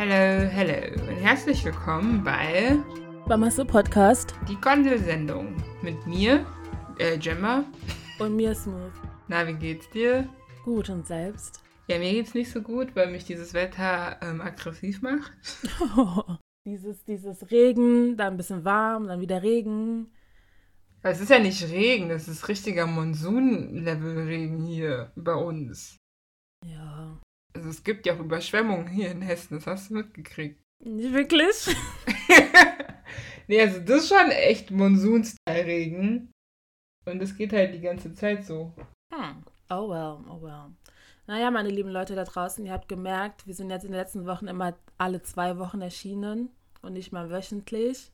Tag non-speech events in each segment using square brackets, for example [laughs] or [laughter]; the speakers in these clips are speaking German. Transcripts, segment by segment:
Hallo, hallo und herzlich willkommen bei Mamasse Podcast Die Konselsendung mit mir, äh, Gemma. und mir Smooth. Na, wie geht's dir? Gut und selbst. Ja, mir geht's nicht so gut, weil mich dieses Wetter ähm, aggressiv macht. [laughs] dieses, dieses Regen, dann ein bisschen warm, dann wieder Regen. Es ist ja nicht Regen, es ist richtiger Monsun-Level-Regen hier bei uns. Ja. Also es gibt ja auch Überschwemmungen hier in Hessen, das hast du mitgekriegt. [laughs] Nicht wirklich? nee, also das ist schon echt Monsun-Style-Regen. Und es geht halt die ganze Zeit so. Hm. Oh well, oh well. Naja, meine lieben Leute da draußen, ihr habt gemerkt, wir sind jetzt in den letzten Wochen immer alle zwei Wochen erschienen und nicht mal wöchentlich.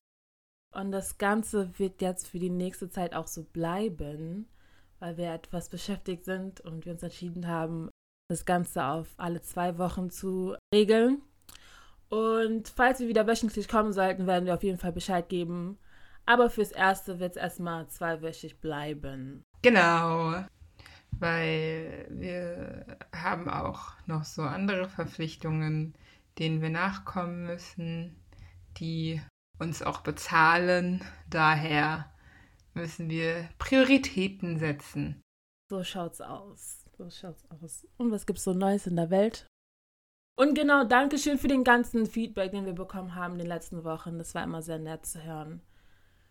Und das Ganze wird jetzt für die nächste Zeit auch so bleiben, weil wir etwas beschäftigt sind und wir uns entschieden haben, das Ganze auf alle zwei Wochen zu regeln. Und falls wir wieder wöchentlich kommen sollten, werden wir auf jeden Fall Bescheid geben. Aber fürs Erste wird es erstmal zweiwöchig bleiben. Genau. Weil wir haben auch noch so andere Verpflichtungen, denen wir nachkommen müssen, die uns auch bezahlen. Daher müssen wir Prioritäten setzen. So schaut's aus. So schaut's aus. Und was gibt's so Neues in der Welt? Und genau, Dankeschön für den ganzen Feedback, den wir bekommen haben in den letzten Wochen. Das war immer sehr nett zu hören.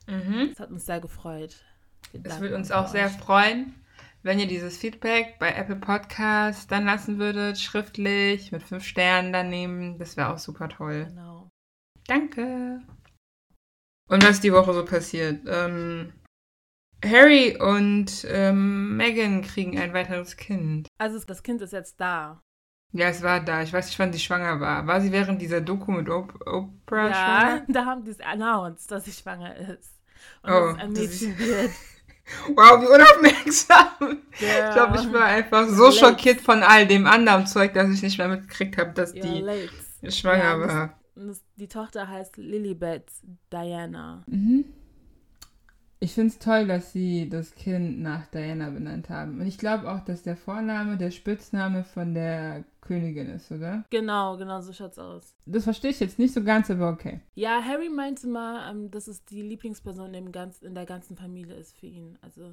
Mhm. Das hat uns sehr gefreut. Es würde uns auch sehr euch. freuen, wenn ihr dieses Feedback bei Apple Podcasts dann lassen würdet, schriftlich, mit fünf Sternen daneben. Das wäre auch super toll. Genau. Danke. Und was ist die Woche so passiert? Ähm, Harry und ähm, Meghan kriegen ein weiteres Kind. Also das Kind ist jetzt da. Ja, es war da. Ich weiß nicht, wann sie schwanger war. War sie während dieser Doku mit Op Oprah ja, schwanger? [laughs] da haben die es announced, dass sie schwanger ist. Und Oh, dass es ein das Mädchen wird. [laughs] Wow, wie unaufmerksam. Ja. Ich glaube, ich war einfach so Late. schockiert von all dem anderen Zeug, dass ich nicht mehr mitgekriegt habe, dass Ja, die late. schwanger Ja, das- war. Und das, die Tochter heißt Lilibet Diana. Mhm. Ich finde es toll, dass sie das Kind nach Diana benannt haben. Und ich glaube auch, dass der Vorname der Spitzname von der Königin ist, oder? Genau, genau so schaut's aus. Das verstehe ich jetzt nicht so ganz, aber okay. Ja, Harry meinte mal, ähm, dass es die Lieblingsperson im ganz, in der ganzen Familie ist für ihn. Also,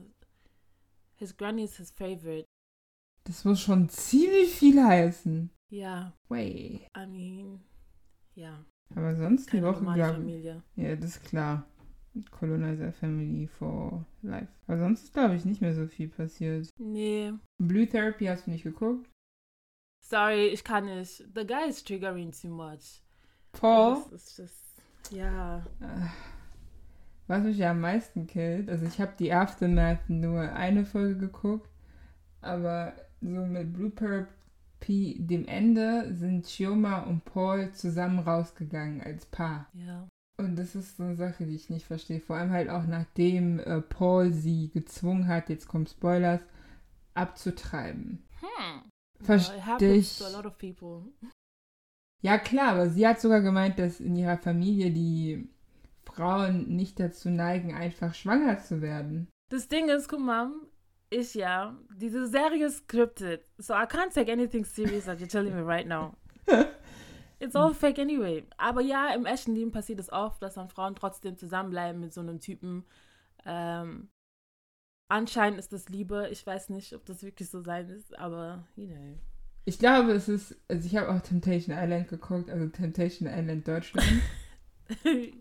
his Granny is his favorite. Das muss schon ziemlich viel heißen. Ja, Way. I mean, ja, Aber sonst die keine Woche, normale glaube Familie. Ja, das ist klar. Colonizer Family for Life. Aber sonst ist, glaube ich, nicht mehr so viel passiert. Nee, Blue Therapy hast du nicht geguckt? sorry, ich kann nicht. The guy is triggering too much. Paul? Das ist just, ja. Was mich ja am meisten killt, also ich habe die Aftermath nur eine Folge geguckt, aber so mit Blue Therapy, dem Ende, sind Chioma und Paul zusammen rausgegangen als Paar. Ja. Und das ist so eine Sache, die ich nicht verstehe. Vor allem halt auch nachdem äh, Paul sie gezwungen hat, jetzt kommt Spoilers, abzutreiben. Hm. Verstehe It happens ich. to a lot of people. Ja, klar, aber sie hat sogar gemeint, dass in ihrer Familie die Frauen nicht dazu neigen, einfach schwanger zu werden. Das Ding ist, guck mal, ich ja, diese Serie ist scripted. So I can't take anything serious that you're telling me right now. [laughs] It's all fake anyway. Aber ja, im echten Leben passiert es oft, dass dann Frauen trotzdem zusammenbleiben mit so einem Typen. Ähm, anscheinend ist das Liebe. Ich weiß nicht, ob das wirklich so sein ist, aber, you know. Ich glaube, es ist, also ich habe auch Temptation Island geguckt, also Temptation Island Deutschland. [laughs] du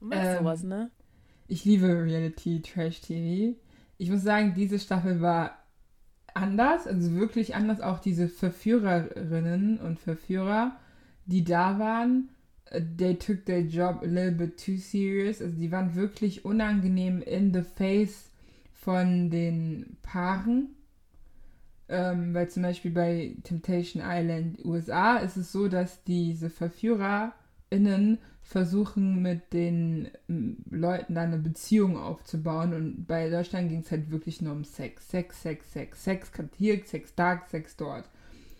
meinst Ähm, sowas, ne? Ich liebe Reality Trash TV. Ich muss sagen, diese Staffel war anders, also wirklich anders. Auch diese Verführerinnen und Verführer, die da waren, äh, they took their job a little bit too serious. Also die waren wirklich unangenehm in the face von den Paaren. Ähm, weil zum Beispiel bei Temptation Island USA ist es so, dass diese VerführerInnen versuchen, mit den Leuten da eine Beziehung aufzubauen. Und bei Deutschland ging es halt wirklich nur um Sex. Sex, Sex, Sex. Sex hier, Sex da, Sex dort.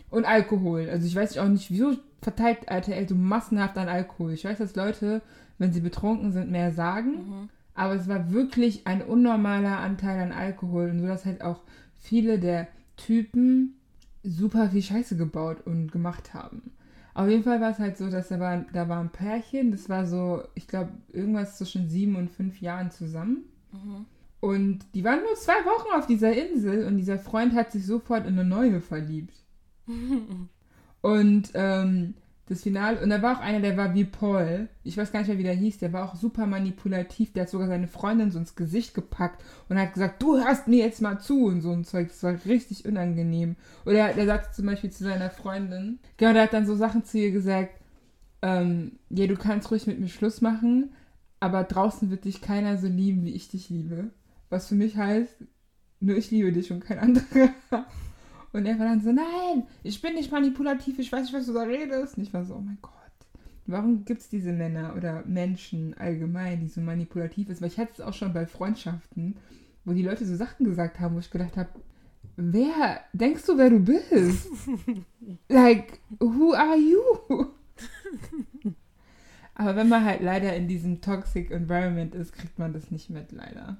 Und Alkohol. Also ich weiß auch nicht, wieso verteilt RTL so massenhaft an Alkohol. Ich weiß, dass Leute, wenn sie betrunken sind, mehr sagen. Mhm. Aber es war wirklich ein unnormaler Anteil an Alkohol. Und so, dass halt auch viele der Typen super viel Scheiße gebaut und gemacht haben. Auf jeden Fall war es halt so, dass da war, da war ein Pärchen, das war so, ich glaube, irgendwas zwischen sieben und fünf Jahren zusammen. Mhm. Und die waren nur zwei Wochen auf dieser Insel und dieser Freund hat sich sofort in eine neue verliebt. [laughs] und ähm, das Finale, und da war auch einer, der war wie Paul. Ich weiß gar nicht mehr, wie der hieß. Der war auch super manipulativ. Der hat sogar seine Freundin so ins Gesicht gepackt und hat gesagt, du hörst mir jetzt mal zu und so ein Zeug. Das war richtig unangenehm. Oder der sagte zum Beispiel zu seiner Freundin, genau, der hat dann so Sachen zu ihr gesagt, ähm, ja, du kannst ruhig mit mir Schluss machen, aber draußen wird dich keiner so lieben, wie ich dich liebe. Was für mich heißt, nur ich liebe dich und kein anderer. [laughs] Und er war dann so, nein, ich bin nicht manipulativ, ich weiß nicht, was du da redest. Und ich war so, oh mein Gott, warum gibt es diese Männer oder Menschen allgemein, die so manipulativ sind? Weil ich hatte es auch schon bei Freundschaften, wo die Leute so Sachen gesagt haben, wo ich gedacht habe, wer, denkst du, wer du bist? [laughs] like, who are you? Aber wenn man halt leider in diesem toxic environment ist, kriegt man das nicht mit, leider.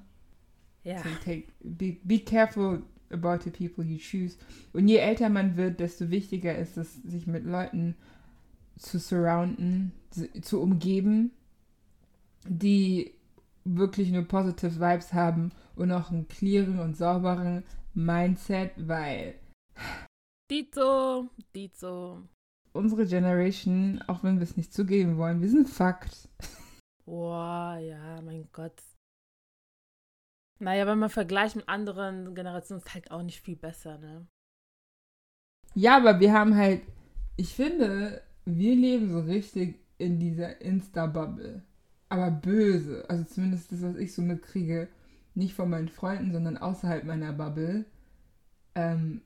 Ja. So take, be, be careful about the people you choose. Und je älter man wird, desto wichtiger ist es, sich mit Leuten zu surrounden, zu umgeben, die wirklich nur positive Vibes haben und auch einen clearen und sauberen Mindset, weil Dito, Dito. Unsere Generation, auch wenn wir es nicht zugeben wollen, wir sind Fakt. Boah, ja, mein Gott. Naja, wenn man vergleicht mit anderen Generationen, ist halt auch nicht viel besser, ne? Ja, aber wir haben halt, ich finde, wir leben so richtig in dieser Insta-Bubble. Aber böse. Also zumindest das, was ich so mitkriege. Nicht von meinen Freunden, sondern außerhalb meiner Bubble. Ähm,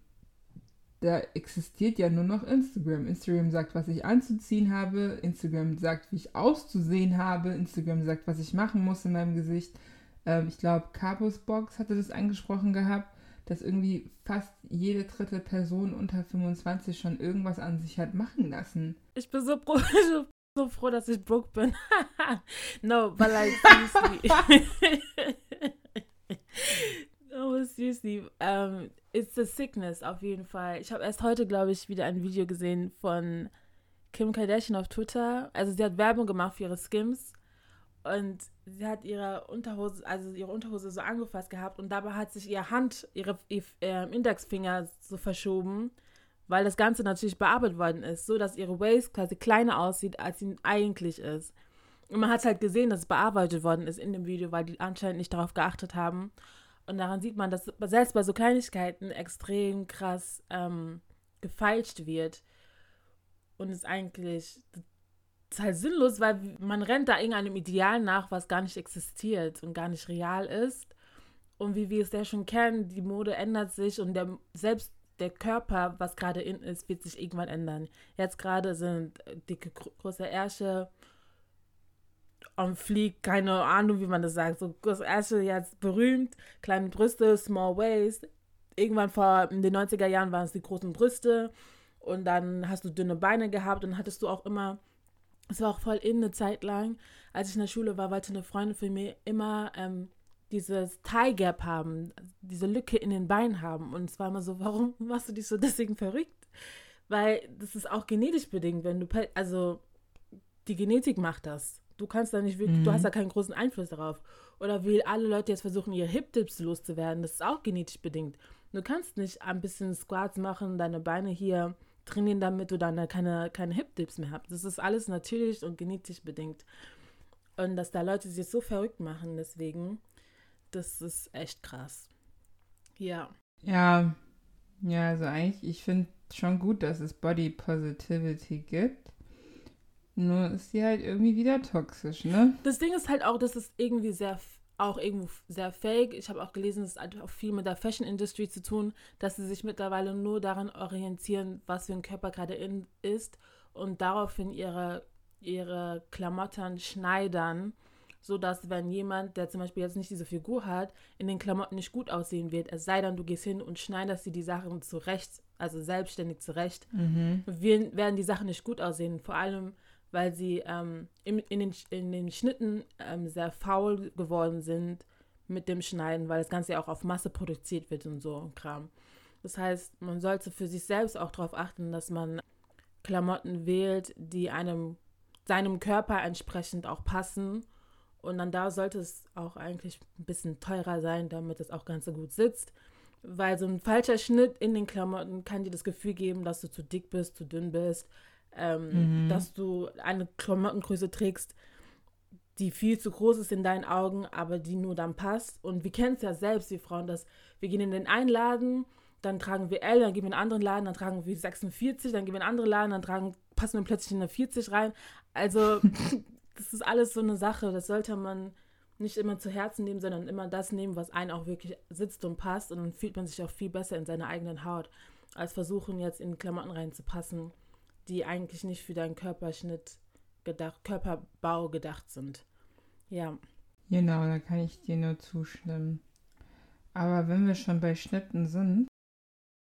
da existiert ja nur noch Instagram. Instagram sagt, was ich anzuziehen habe. Instagram sagt, wie ich auszusehen habe. Instagram sagt, was ich machen muss in meinem Gesicht ähm, ich glaube, Capos Box hatte das angesprochen gehabt, dass irgendwie fast jede dritte Person unter 25 schon irgendwas an sich hat machen lassen. Ich bin so, pro [laughs] so froh, dass ich broke bin. [laughs] no, but like, seriously. [laughs] no, seriously. Um, it's a sickness, auf jeden Fall. Ich habe erst heute, glaube ich, wieder ein Video gesehen von Kim Kardashian auf Twitter. Also sie hat Werbung gemacht für ihre Skims und sie hat ihre Unterhose, also ihre Unterhose so angefasst gehabt und dabei hat sich ihre Hand, ihre, ihr äh, Indexfinger so verschoben, weil das Ganze natürlich bearbeitet worden ist, so dass ihre Waist quasi kleiner aussieht, als sie eigentlich ist. Und man hat halt gesehen, dass es bearbeitet worden ist in dem Video, weil die anscheinend nicht darauf geachtet haben. Und daran sieht man, dass selbst bei so Kleinigkeiten extrem krass ähm, gefeilscht wird. Und es eigentlich halt sinnlos, weil man rennt da irgendeinem Ideal nach, was gar nicht existiert und gar nicht real ist. Und wie wir es ja schon kennen, die Mode ändert sich und der, selbst der Körper, was gerade in ist, wird sich irgendwann ändern. Jetzt gerade sind dicke, große Ärsche am Flieg, keine Ahnung, wie man das sagt. So große Ärsche jetzt berühmt, kleine Brüste, small waist. Irgendwann vor in den 90er Jahren waren es die großen Brüste und dann hast du dünne Beine gehabt und hattest du auch immer es war auch voll in eine Zeit lang, als ich in der Schule war, wollte eine Freundin von mir immer ähm, dieses Tie Gap haben, diese Lücke in den Beinen haben. Und es war immer so, warum [laughs] machst du dich so deswegen verrückt? Weil das ist auch genetisch bedingt, wenn du, also die Genetik macht das. Du kannst da nicht wirklich, mhm. du hast da keinen großen Einfluss darauf. Oder will alle Leute jetzt versuchen, ihre Hip-Dips loszuwerden, das ist auch genetisch bedingt. Du kannst nicht ein bisschen Squats machen, deine Beine hier trainieren, damit du dann keine, keine Hip-Dips mehr hast. Das ist alles natürlich und genetisch bedingt. Und dass da Leute sich so verrückt machen, deswegen, das ist echt krass. Ja. Ja, ja, also eigentlich, ich finde schon gut, dass es Body Positivity gibt. Nur ist die halt irgendwie wieder toxisch, ne? Das Ding ist halt auch, dass es irgendwie sehr auch irgendwo sehr fake. Ich habe auch gelesen, es hat auch viel mit der Fashion Industry zu tun, dass sie sich mittlerweile nur daran orientieren, was für ein Körper gerade in ist und daraufhin ihre, ihre Klamotten schneidern, sodass wenn jemand, der zum Beispiel jetzt nicht diese Figur hat, in den Klamotten nicht gut aussehen wird, es sei denn, du gehst hin und schneidest dir die Sachen zurecht, also selbstständig zurecht, mhm. werden die Sachen nicht gut aussehen. Vor allem weil sie ähm, in, in, den, in den Schnitten ähm, sehr faul geworden sind mit dem Schneiden, weil das Ganze ja auch auf Masse produziert wird und so Kram. Das heißt, man sollte für sich selbst auch darauf achten, dass man Klamotten wählt, die einem seinem Körper entsprechend auch passen. Und dann da sollte es auch eigentlich ein bisschen teurer sein, damit es auch ganz so gut sitzt. Weil so ein falscher Schnitt in den Klamotten kann dir das Gefühl geben, dass du zu dick bist, zu dünn bist, ähm, mhm. dass du eine Klamottengröße trägst, die viel zu groß ist in deinen Augen, aber die nur dann passt. Und wir kennen es ja selbst, die Frauen, dass wir gehen in den einen Laden, dann tragen wir L, dann gehen wir in einen anderen Laden, dann tragen wir 46, dann gehen wir in einen anderen Laden, dann tragen, passen wir plötzlich in eine 40 rein. Also, [laughs] das ist alles so eine Sache. Das sollte man nicht immer zu Herzen nehmen, sondern immer das nehmen, was einen auch wirklich sitzt und passt. Und dann fühlt man sich auch viel besser in seiner eigenen Haut, als versuchen, jetzt in Klamotten reinzupassen, die eigentlich nicht für deinen Körperschnitt gedacht, Körperbau gedacht sind. Ja. Genau, da kann ich dir nur zustimmen. Aber wenn wir schon bei Schnitten sind,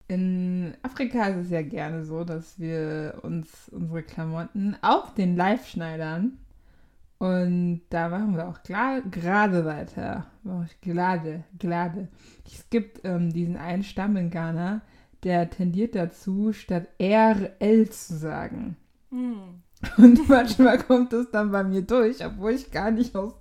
in Afrika ist es ja gerne so, dass wir uns unsere Klamotten auf den Live schneidern. Und da machen wir auch gerade weiter. Glade, glade. Es gibt ähm, diesen einen Stamm in Ghana, der tendiert dazu, statt RL zu sagen. Mm. Und [laughs] manchmal kommt es dann bei mir durch, obwohl ich gar nicht aus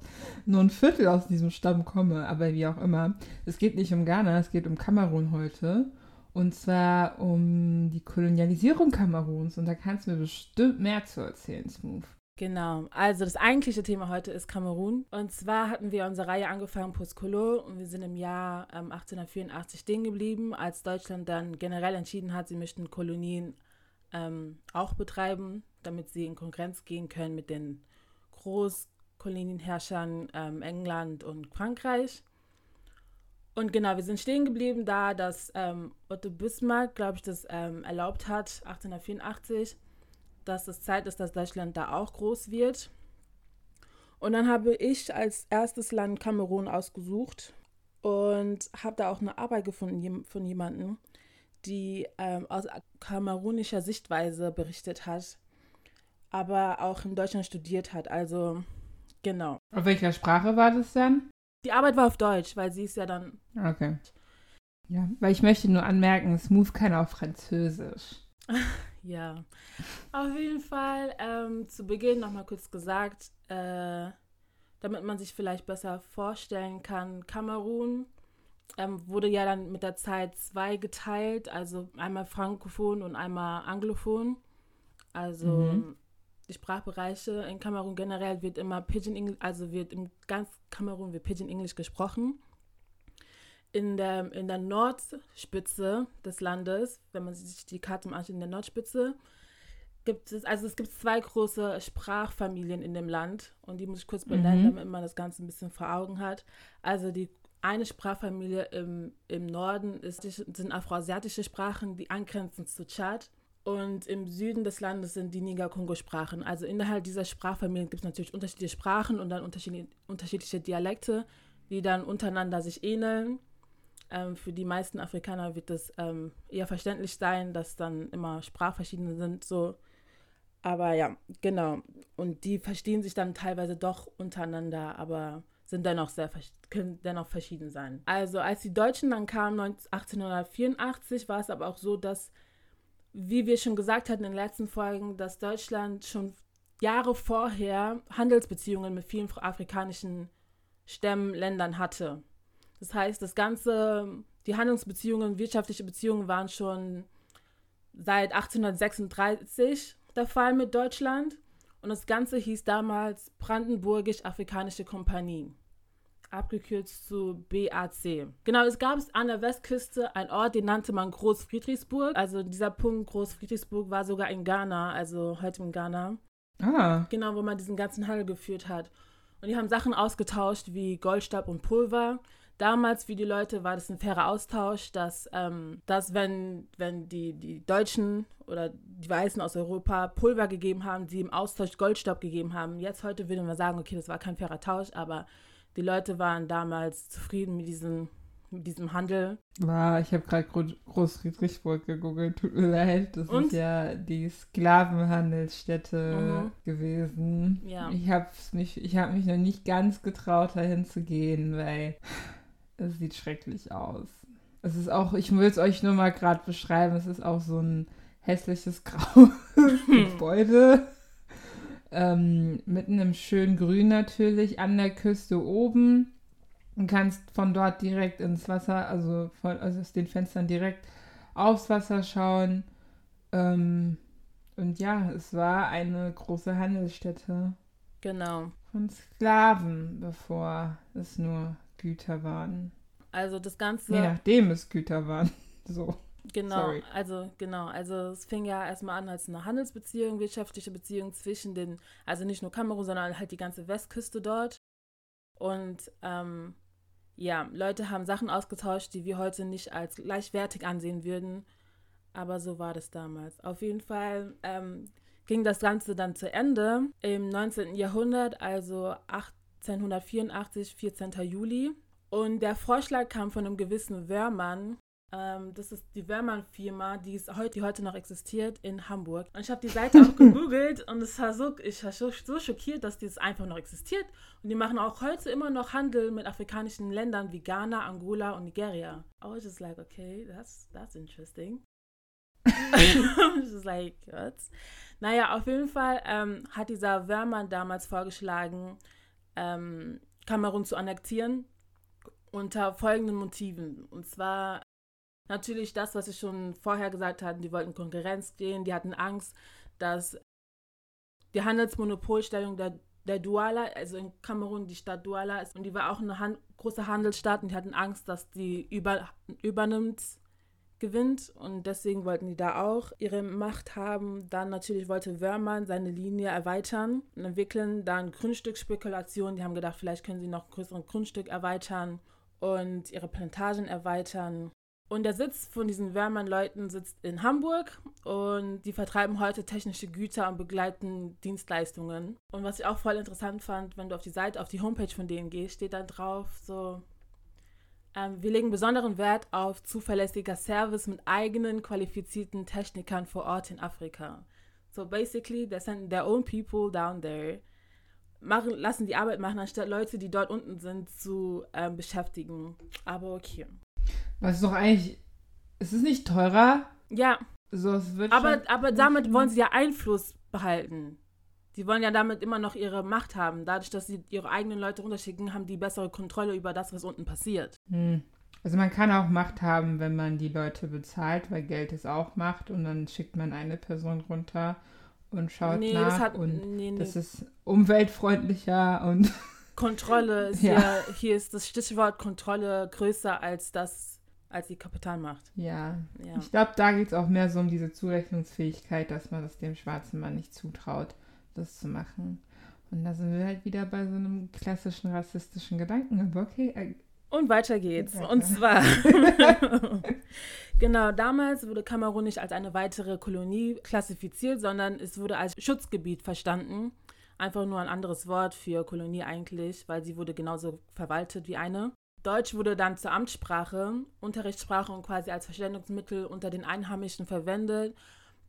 nur ein Viertel aus diesem Stamm komme. Aber wie auch immer. Es geht nicht um Ghana, es geht um Kamerun heute. Und zwar um die Kolonialisierung Kameruns. Und da kannst du mir bestimmt mehr zu erzählen, Smooth. Genau, also das eigentliche Thema heute ist Kamerun. Und zwar hatten wir unsere Reihe angefangen, Postcolo, und wir sind im Jahr ähm, 1884 stehen geblieben, als Deutschland dann generell entschieden hat, sie möchten Kolonien ähm, auch betreiben, damit sie in Konkurrenz gehen können mit den Großkolonienherrschern ähm, England und Frankreich. Und genau, wir sind stehen geblieben da, dass ähm, Otto Bismarck, glaube ich, das ähm, erlaubt hat, 1884, dass es Zeit ist, dass Deutschland da auch groß wird. Und dann habe ich als erstes Land Kamerun ausgesucht und habe da auch eine Arbeit gefunden von jemandem, die ähm, aus kamerunischer Sichtweise berichtet hat, aber auch in Deutschland studiert hat. Also genau. Auf welcher Sprache war das dann? Die Arbeit war auf Deutsch, weil sie ist ja dann. Okay. Ja, weil ich möchte nur anmerken, Smooth kann auch Französisch. [laughs] ja, auf jeden Fall. Ähm, zu Beginn nochmal kurz gesagt, äh, damit man sich vielleicht besser vorstellen kann, Kamerun ähm, wurde ja dann mit der Zeit zwei geteilt, also einmal Frankophon und einmal Anglophon. Also mhm die Sprachbereiche in Kamerun generell wird immer Pidgin English, also wird im ganz Kamerun wird Pidgin English gesprochen. In der, in der Nordspitze des Landes, wenn man sich die Karte mal anschaut, in der Nordspitze, gibt es, also es gibt zwei große Sprachfamilien in dem Land und die muss ich kurz benennen, mhm. damit man das Ganze ein bisschen vor Augen hat. Also die eine Sprachfamilie im, im Norden ist, sind afroasiatische Sprachen, die angrenzen zu Tschad. Und im Süden des Landes sind die Niger-Kongo-Sprachen. Also innerhalb dieser Sprachfamilien gibt es natürlich unterschiedliche Sprachen und dann unterschiedliche Dialekte, die dann untereinander sich ähneln. Ähm, für die meisten Afrikaner wird es ähm, eher verständlich sein, dass dann immer Sprachverschiedene sind. So. Aber ja, genau. Und die verstehen sich dann teilweise doch untereinander, aber sind dennoch sehr, können dennoch verschieden sein. Also als die Deutschen dann kamen 1884, war es aber auch so, dass wie wir schon gesagt hatten in den letzten Folgen, dass Deutschland schon Jahre vorher Handelsbeziehungen mit vielen afrikanischen Stämmen, Ländern hatte. Das heißt, das ganze, die Handelsbeziehungen, wirtschaftliche Beziehungen waren schon seit 1836 der Fall mit Deutschland. Und das Ganze hieß damals Brandenburgisch-Afrikanische Kompanie abgekürzt zu BAC. Genau, es gab an der Westküste einen Ort, den nannte man Großfriedrichsburg. Also dieser Punkt Großfriedrichsburg war sogar in Ghana, also heute in Ghana. Ah. Genau, wo man diesen ganzen Handel geführt hat. Und die haben Sachen ausgetauscht wie Goldstab und Pulver. Damals für die Leute war das ein fairer Austausch, dass, ähm, dass wenn, wenn die, die Deutschen oder die Weißen aus Europa Pulver gegeben haben, die im Austausch Goldstab gegeben haben. Jetzt heute würden wir sagen, okay, das war kein fairer Tausch, aber die Leute waren damals zufrieden mit diesem, mit diesem Handel. Wow, ich habe gerade Gro Großfriedrichsburg gegoogelt, tut mir leid. Das Und? ist ja die Sklavenhandelsstätte mhm. gewesen. Ja. Ich habe mich, hab mich noch nicht ganz getraut, dahin zu gehen, weil es sieht schrecklich aus. Es ist auch, ich will es euch nur mal gerade beschreiben, es ist auch so ein hässliches [laughs] graues Gebäude. Ähm, mitten im schönen Grün natürlich, an der Küste oben. Du kannst von dort direkt ins Wasser, also, von, also aus den Fenstern direkt aufs Wasser schauen. Ähm, und ja, es war eine große Handelsstätte. Genau. Von Sklaven, bevor es nur Güter waren. Also das Ganze. Je nachdem es Güter waren. [laughs] So. Genau, Sorry. also genau, also es fing ja erstmal an als eine Handelsbeziehung, wirtschaftliche Beziehung zwischen den, also nicht nur Kamerun, sondern halt die ganze Westküste dort. Und ähm, ja, Leute haben Sachen ausgetauscht, die wir heute nicht als gleichwertig ansehen würden. Aber so war das damals. Auf jeden Fall ähm, ging das Ganze dann zu Ende im 19. Jahrhundert, also 1884, 14. Juli. Und der Vorschlag kam von einem gewissen Wörmann, ähm, das ist die Wörmann-Firma, die, ist heute, die heute noch existiert in Hamburg. Und ich habe die Seite auch [laughs] gegoogelt und es war so, ich war so, so schockiert, dass das einfach noch existiert. Und die machen auch heute immer noch Handel mit afrikanischen Ländern wie Ghana, Angola und Nigeria. I was just like, okay, that's, that's interesting. [laughs] [laughs] just like, what? Naja, auf jeden Fall ähm, hat dieser Wörmann damals vorgeschlagen, ähm, Kamerun zu annektieren unter folgenden Motiven. Und zwar natürlich das, was ich schon vorher gesagt hatte, die wollten Konkurrenz gehen, die hatten Angst, dass die Handelsmonopolstellung der, der Douala, also in Kamerun die Stadt Douala ist, und die war auch eine Han große Handelsstadt und die hatten Angst, dass die über, übernimmt, gewinnt und deswegen wollten die da auch ihre Macht haben. Dann natürlich wollte Wörmann seine Linie erweitern und entwickeln. Dann Grundstücksspekulation, die haben gedacht, vielleicht können sie noch ein größeres Grundstück erweitern und ihre Plantagen erweitern. Und der Sitz von diesen Wörmann-Leuten sitzt in Hamburg und die vertreiben heute technische Güter und begleiten Dienstleistungen. Und was ich auch voll interessant fand, wenn du auf die Seite, auf die Homepage von denen gehst, steht da drauf so, wir legen besonderen Wert auf zuverlässiger Service mit eigenen qualifizierten Technikern vor Ort in Afrika. So basically, they send their own people down there, machen, lassen die Arbeit machen, anstatt Leute, die dort unten sind, zu ähm, beschäftigen. Aber okay. Was ist doch eigentlich. Ist es nicht teurer? Ja, So, es wird aber, aber damit wollen sie ja Einfluss behalten. Die wollen ja damit immer noch ihre Macht haben. Dadurch, dass sie ihre eigenen Leute runterschicken, haben die bessere Kontrolle über das, was unten passiert. Hm. Also man kann auch Macht haben, wenn man die Leute bezahlt, weil Geld ist auch Macht und dann schickt man eine Person runter und schaut nee, nach das hat. und nee, nee. das ist umweltfreundlicher und [laughs] Kontrolle ist Ja. hier, hier ist das Stichwort Kontrolle größer als das, als die Kapitalmacht. ja. Ja. Ich glaube, da geht es auch mehr so um diese Zurechnungsfähigkeit, dass man das dem schwarzen Mann nicht zutraut, das zu machen. Und da sind wir halt wieder bei so einem klassischen rassistischen Gedanken. Aber okay, äh, Und weiter geht's. Weiter. Und zwar, [laughs] genau, damals wurde Kamerun nicht als eine weitere Kolonie klassifiziert, sondern es wurde als Schutzgebiet verstanden. Einfach nur ein anderes Wort für Kolonie eigentlich, weil sie wurde genauso verwaltet wie eine. Deutsch wurde dann zur Amtssprache, Unterrichtssprache und quasi als Verständigungsmittel unter den Einheimischen verwendet,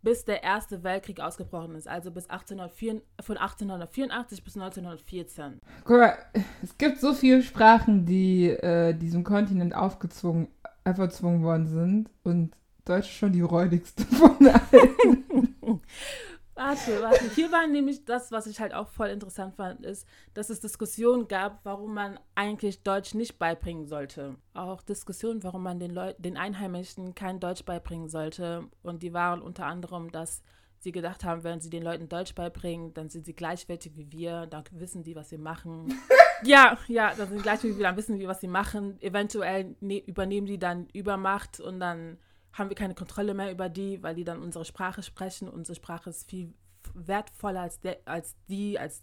bis der Erste Weltkrieg ausgebrochen ist, also bis 1804, von 1884 bis 1914. guck mal, es gibt so viele Sprachen, die äh, diesem Kontinent aufgezwungen, auferzwungen worden sind und Deutsch ist schon die räudigste von allen. [laughs] Warte, warte. Hier war nämlich das, was ich halt auch voll interessant fand, ist, dass es Diskussionen gab, warum man eigentlich Deutsch nicht beibringen sollte. Auch Diskussionen, warum man den, Leu den Einheimischen kein Deutsch beibringen sollte. Und die waren unter anderem, dass sie gedacht haben, wenn sie den Leuten Deutsch beibringen, dann sind sie gleichwertig wie wir, dann wissen die, was sie machen. [laughs] ja, ja, dann sind sie gleichwertig wie wir, dann wissen die, was sie machen. Eventuell ne übernehmen die dann Übermacht und dann haben wir keine Kontrolle mehr über die, weil die dann unsere Sprache sprechen. Unsere Sprache ist viel wertvoller als, der, als die, als,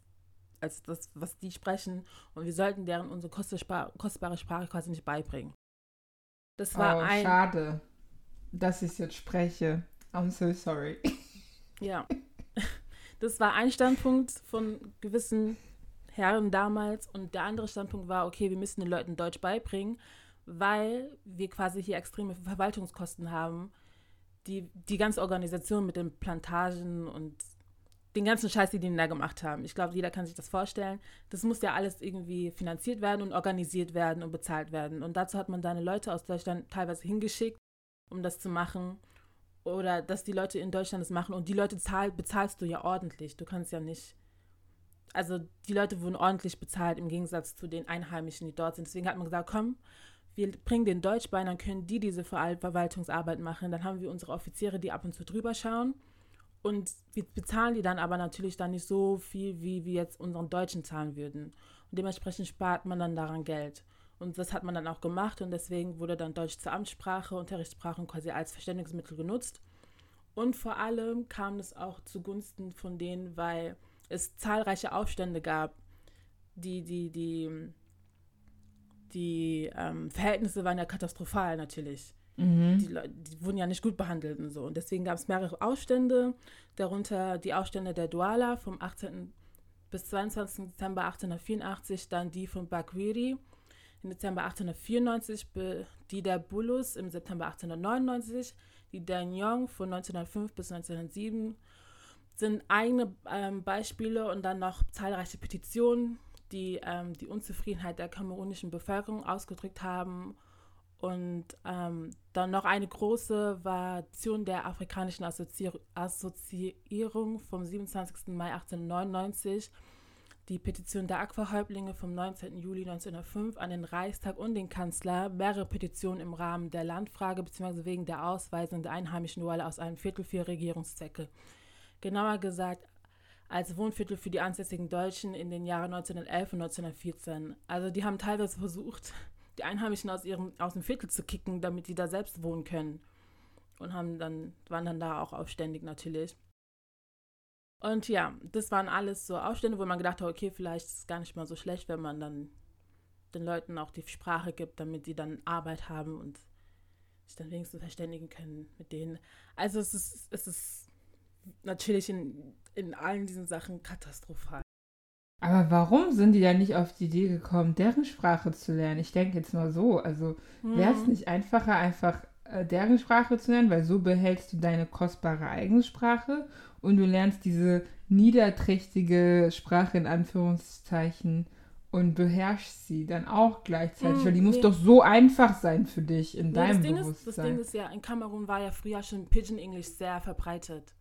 als das, was die sprechen. Und wir sollten deren unsere kostbare, Sprache quasi nicht beibringen. Das war oh, ein. schade, dass ich es jetzt spreche. I'm so sorry. [laughs] Ja. Das war ein Standpunkt von gewissen Herren damals. Und der andere Standpunkt war, okay, wir müssen den Leuten Deutsch beibringen, weil wir quasi hier extreme Verwaltungskosten haben. Die, die ganze Organisation mit den Plantagen und den ganzen Scheiß, die die da gemacht haben. Ich glaube, jeder kann sich das vorstellen. Das muss ja alles irgendwie finanziert werden und organisiert werden und bezahlt werden. Und dazu hat man seine Leute aus Deutschland teilweise hingeschickt, um das zu machen. oder dass die Leute in Deutschland das machen und die Leute zahl, bezahlst du ja ordentlich. Du kannst ja nicht. Also die Leute wurden ordentlich bezahlt im Gegensatz zu den Einheimischen, die dort sind. Deswegen hat man gesagt, komm, wir bringen den Deutsch bei, dann können die diese Verwaltungsarbeit machen. Dann haben wir unsere Offiziere, die ab und zu drüber schauen. Und wir bezahlen die dann aber natürlich dann nicht so viel, wie wir jetzt unseren Deutschen zahlen würden. Und dementsprechend spart man dann daran Geld. Und das hat man dann auch gemacht und deswegen wurde dann Deutsch zur Amtssprache, Unterrichtssprache quasi als Verständigungsmittel genutzt. Und vor allem kam es auch zugunsten von denen, weil es zahlreiche Aufstände gab, die, die, die, die ähm, Verhältnisse waren ja katastrophal natürlich. Mhm. Die, die, wurden ja nicht gut behandelt und so. Und deswegen gab es mehrere Aufstände, darunter die Aufstände der Douala vom 18. bis 22. Dezember 1884, dann die von Bakwiri im Dezember 1894, die der Bulus im September 1899, die der Nyong von 1905 bis 1907 sind eigene ähm, Beispiele und dann noch zahlreiche Petitionen, die ähm, die Unzufriedenheit der kamerunischen Bevölkerung ausgedrückt haben. Und ähm, dann noch eine große war der Afrikanischen Assozi Assoziierung vom 27. Mai 1899 die Petition der Aquahäuptlinge vom 19. Juli 1905 an den Reichstag und den Kanzler, mehrere Petitionen im Rahmen der Landfrage bzw. wegen der Ausweisung der einheimischen Wale aus einem Viertel für Regierungszwecke. Genauer gesagt als Wohnviertel für die ansässigen Deutschen in den Jahren 1911 und 1914. Also die haben teilweise versucht, die Einheimischen aus, ihrem, aus dem Viertel zu kicken, damit die da selbst wohnen können. Und haben dann, waren dann da auch aufständig natürlich. Und ja, das waren alles so Aufstände, wo man gedacht hat, okay, vielleicht ist es gar nicht mal so schlecht, wenn man dann den Leuten auch die Sprache gibt, damit die dann Arbeit haben und sich dann wenigstens verständigen können mit denen. Also es ist, es ist natürlich in, in allen diesen Sachen katastrophal. Aber warum sind die dann nicht auf die Idee gekommen, deren Sprache zu lernen? Ich denke jetzt mal so, also wäre es hm. nicht einfacher, einfach äh, deren Sprache zu lernen, weil so behältst du deine kostbare eigene Sprache und du lernst diese niederträchtige Sprache in Anführungszeichen und beherrschst sie dann auch gleichzeitig, mm, weil die nee. muss doch so einfach sein für dich in nee, deinem das Ding Bewusstsein. Ist, das Ding ist ja, in Kamerun war ja früher schon Pidgin English sehr verbreitet.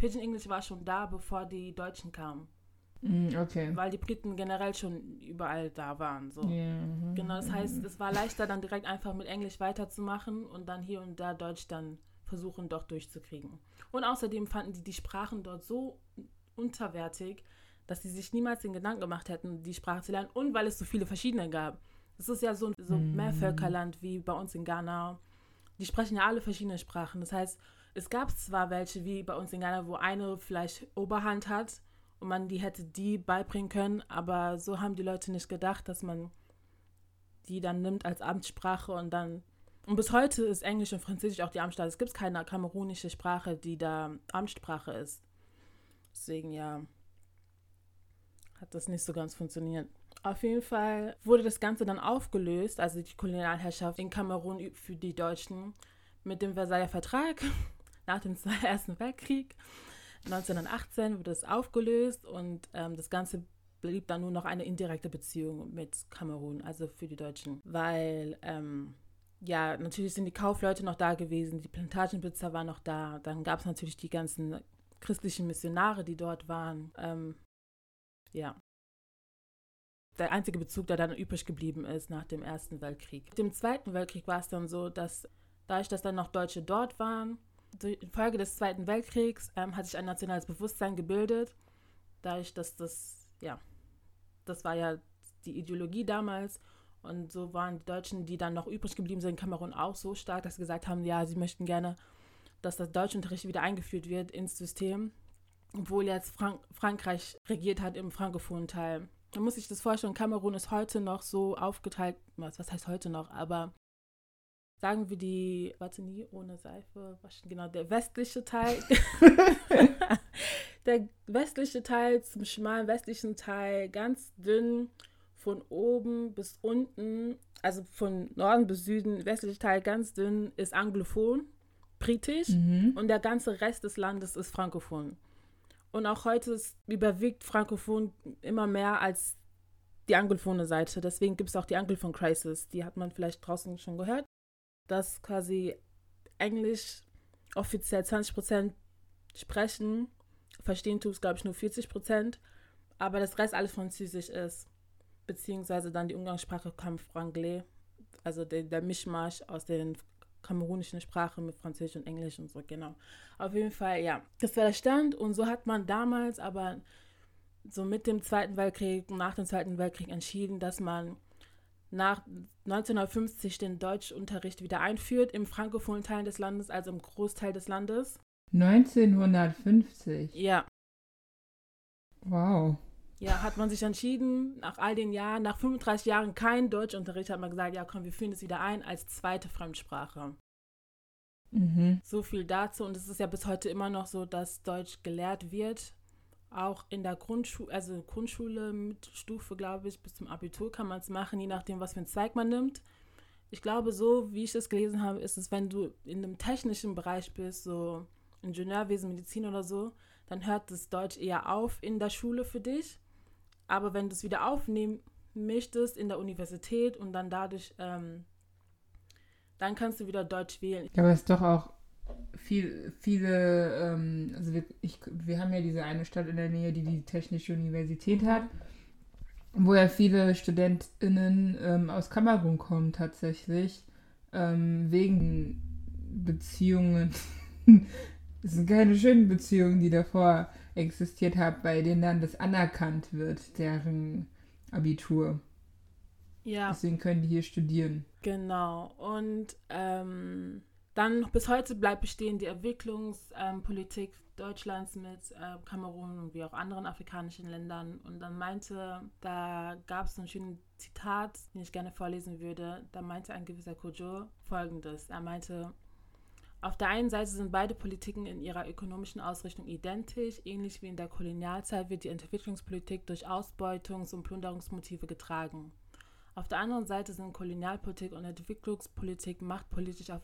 Pidgin English war schon da, bevor die Deutschen kamen. Mm, okay. Weil die Briten generell schon überall da waren. So. Yeah. Genau, das heißt, es war leichter, dann direkt einfach mit Englisch weiterzumachen und dann hier und da Deutsch dann versuchen, doch durchzukriegen. Und außerdem fanden die die Sprachen dort so unterwertig, dass sie sich niemals den Gedanken gemacht hätten, die Sprache zu lernen. Und weil es so viele verschiedene gab. Es ist ja so, so mm. Mehrvölkerland wie bei uns in Ghana. Die sprechen ja alle verschiedene Sprachen. Das heißt, es gab zwar welche wie bei uns in Ghana, wo eine vielleicht Oberhand hat und man die hätte die beibringen können, aber so haben die Leute nicht gedacht, dass man die dann nimmt als Amtssprache und dann und bis heute ist Englisch und Französisch auch die Amtssprache. Es gibt keine kamerunische Sprache, die da Amtssprache ist. Deswegen ja, hat das nicht so ganz funktioniert. Auf jeden Fall wurde das Ganze dann aufgelöst, also die Kolonialherrschaft in Kamerun für die Deutschen mit dem Versailler Vertrag nach dem [laughs] Ersten Weltkrieg. 1918 wurde es aufgelöst und ähm, das Ganze blieb dann nur noch eine indirekte Beziehung mit Kamerun, also für die Deutschen, weil ähm, ja, natürlich sind die Kaufleute noch da gewesen, die Plantagenbesitzer waren noch da, dann gab es natürlich die ganzen christlichen Missionare, die dort waren. Ähm, ja. Der einzige Bezug, der dann übrig geblieben ist nach dem Ersten Weltkrieg. Im Zweiten Weltkrieg war es dann so, dass dadurch, dass dann noch Deutsche dort waren, Infolge des Zweiten Weltkriegs ähm, hat sich ein nationales Bewusstsein gebildet. Dadurch, dass das, ja, das war ja die Ideologie damals. Und so waren die Deutschen, die dann noch übrig geblieben sind in Kamerun, auch so stark, dass sie gesagt haben, ja, sie möchten gerne, dass das Deutschunterricht wieder eingeführt wird ins System. Obwohl jetzt Frank Frankreich regiert hat im frankophonen Teil. Man muss sich das vorstellen, Kamerun ist heute noch so aufgeteilt, was, was heißt heute noch, aber sagen wir die, warte nie, ohne Seife waschen, genau, der westliche Teil, [laughs] der westliche Teil zum schmalen westlichen Teil, ganz dünn, von oben bis unten, also von Norden bis Süden, westliche Teil ganz dünn, ist anglophon, britisch mhm. und der ganze Rest des Landes ist frankophon. Und auch heute ist, überwiegt frankophon immer mehr als die anglophone Seite. Deswegen gibt es auch die Anglophone Crisis. Die hat man vielleicht draußen schon gehört dass quasi Englisch offiziell 20 Prozent sprechen. Verstehen tut es, glaube ich, nur 40 Prozent. Aber das Rest alles Französisch ist. Beziehungsweise dann die Umgangssprache Franglais. Also der, der Mischmasch aus den kamerunischen Sprachen mit Französisch und Englisch und so, genau. Auf jeden Fall, ja. Das war der Stand und so hat man damals aber so mit dem Zweiten Weltkrieg, nach dem Zweiten Weltkrieg entschieden, dass man nach 1950 den Deutschunterricht wieder einführt im frankophonen Teil des Landes, also im Großteil des Landes. 1950? Ja. Wow. Ja, hat man sich entschieden, nach all den Jahren, nach 35 Jahren kein Deutschunterricht, hat man gesagt, ja komm, wir führen das wieder ein als zweite Fremdsprache. Mhm. So viel dazu. Und es ist ja bis heute immer noch so, dass Deutsch gelehrt wird auch in der Grundschule, also Grundschule mit Stufe, glaube ich, bis zum Abitur kann man es machen, je nachdem, was für ein Zweig man nimmt. Ich glaube, so wie ich es gelesen habe, ist es, wenn du in einem technischen Bereich bist, so Ingenieurwesen, Medizin oder so, dann hört das Deutsch eher auf in der Schule für dich. Aber wenn du es wieder aufnehmen möchtest in der Universität und dann dadurch, ähm, dann kannst du wieder Deutsch wählen. Ja, aber es ist doch auch viel, viele, ähm, also wir, ich, wir haben ja diese eine Stadt in der Nähe, die die Technische Universität hat, wo ja viele StudentInnen ähm, aus Kamerun kommen tatsächlich, ähm, wegen Beziehungen. [laughs] Es sind keine schönen Beziehungen, die davor existiert haben, bei denen dann das anerkannt wird, deren Abitur. Ja. Deswegen können die hier studieren. Genau. Und ähm, dann bis heute bleibt bestehen die Entwicklungspolitik Deutschlands mit äh, Kamerun und wie auch anderen afrikanischen Ländern. Und dann meinte, da gab es ein schönes Zitat, den ich gerne vorlesen würde. Da meinte ein gewisser Kojo folgendes. Er meinte, auf der einen Seite sind beide Politiken in ihrer ökonomischen Ausrichtung identisch. Ähnlich wie in der Kolonialzeit wird die Entwicklungspolitik durch Ausbeutungs- und Plünderungsmotive getragen. Auf der anderen Seite sind Kolonialpolitik und Entwicklungspolitik machtpolitisch auf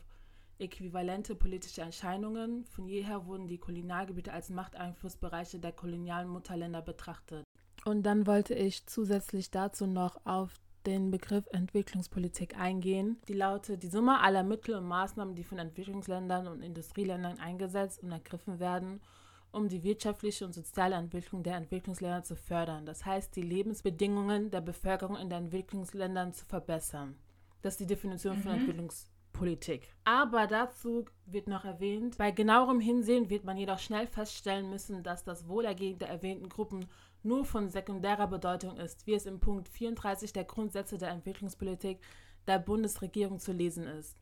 äquivalente politische Erscheinungen. Von jeher wurden die Kolonialgebiete als Machteinflussbereiche der kolonialen Mutterländer betrachtet. Und dann wollte ich zusätzlich dazu noch auf den Begriff Entwicklungspolitik eingehen. Die lautet die Summe aller Mittel und Maßnahmen, die von Entwicklungsländern und Industrieländern eingesetzt und ergriffen werden, um die wirtschaftliche und soziale Entwicklung der Entwicklungsländer zu fördern. Das heißt, die Lebensbedingungen der Bevölkerung in den Entwicklungsländern zu verbessern. Das ist die Definition mhm. von Entwicklungspolitik. Politik. Aber dazu wird noch erwähnt, bei genauerem Hinsehen wird man jedoch schnell feststellen müssen, dass das Wohlergehen der erwähnten Gruppen nur von sekundärer Bedeutung ist, wie es im Punkt 34 der Grundsätze der Entwicklungspolitik der Bundesregierung zu lesen ist.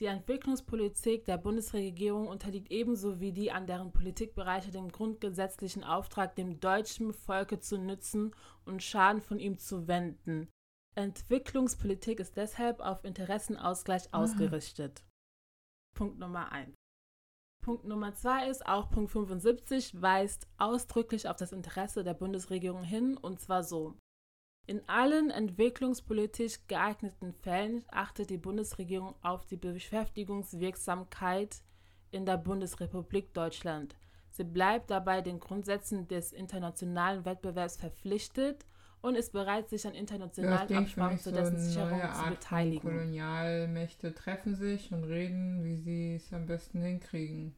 Die Entwicklungspolitik der Bundesregierung unterliegt ebenso wie die anderen Politikbereiche dem grundgesetzlichen Auftrag, dem deutschen Volke zu nützen und Schaden von ihm zu wenden. Entwicklungspolitik ist deshalb auf Interessenausgleich ausgerichtet. Punkt Nummer 1. Punkt Nummer 2 ist, auch Punkt 75 weist ausdrücklich auf das Interesse der Bundesregierung hin, und zwar so. In allen entwicklungspolitisch geeigneten Fällen achtet die Bundesregierung auf die Beschäftigungswirksamkeit in der Bundesrepublik Deutschland. Sie bleibt dabei den Grundsätzen des internationalen Wettbewerbs verpflichtet und ist bereit, sich an internationalen ja, Absprachen zu dessen so Sicherung zu beteiligen. Kolonialmächte treffen sich und reden, wie sie es am besten hinkriegen.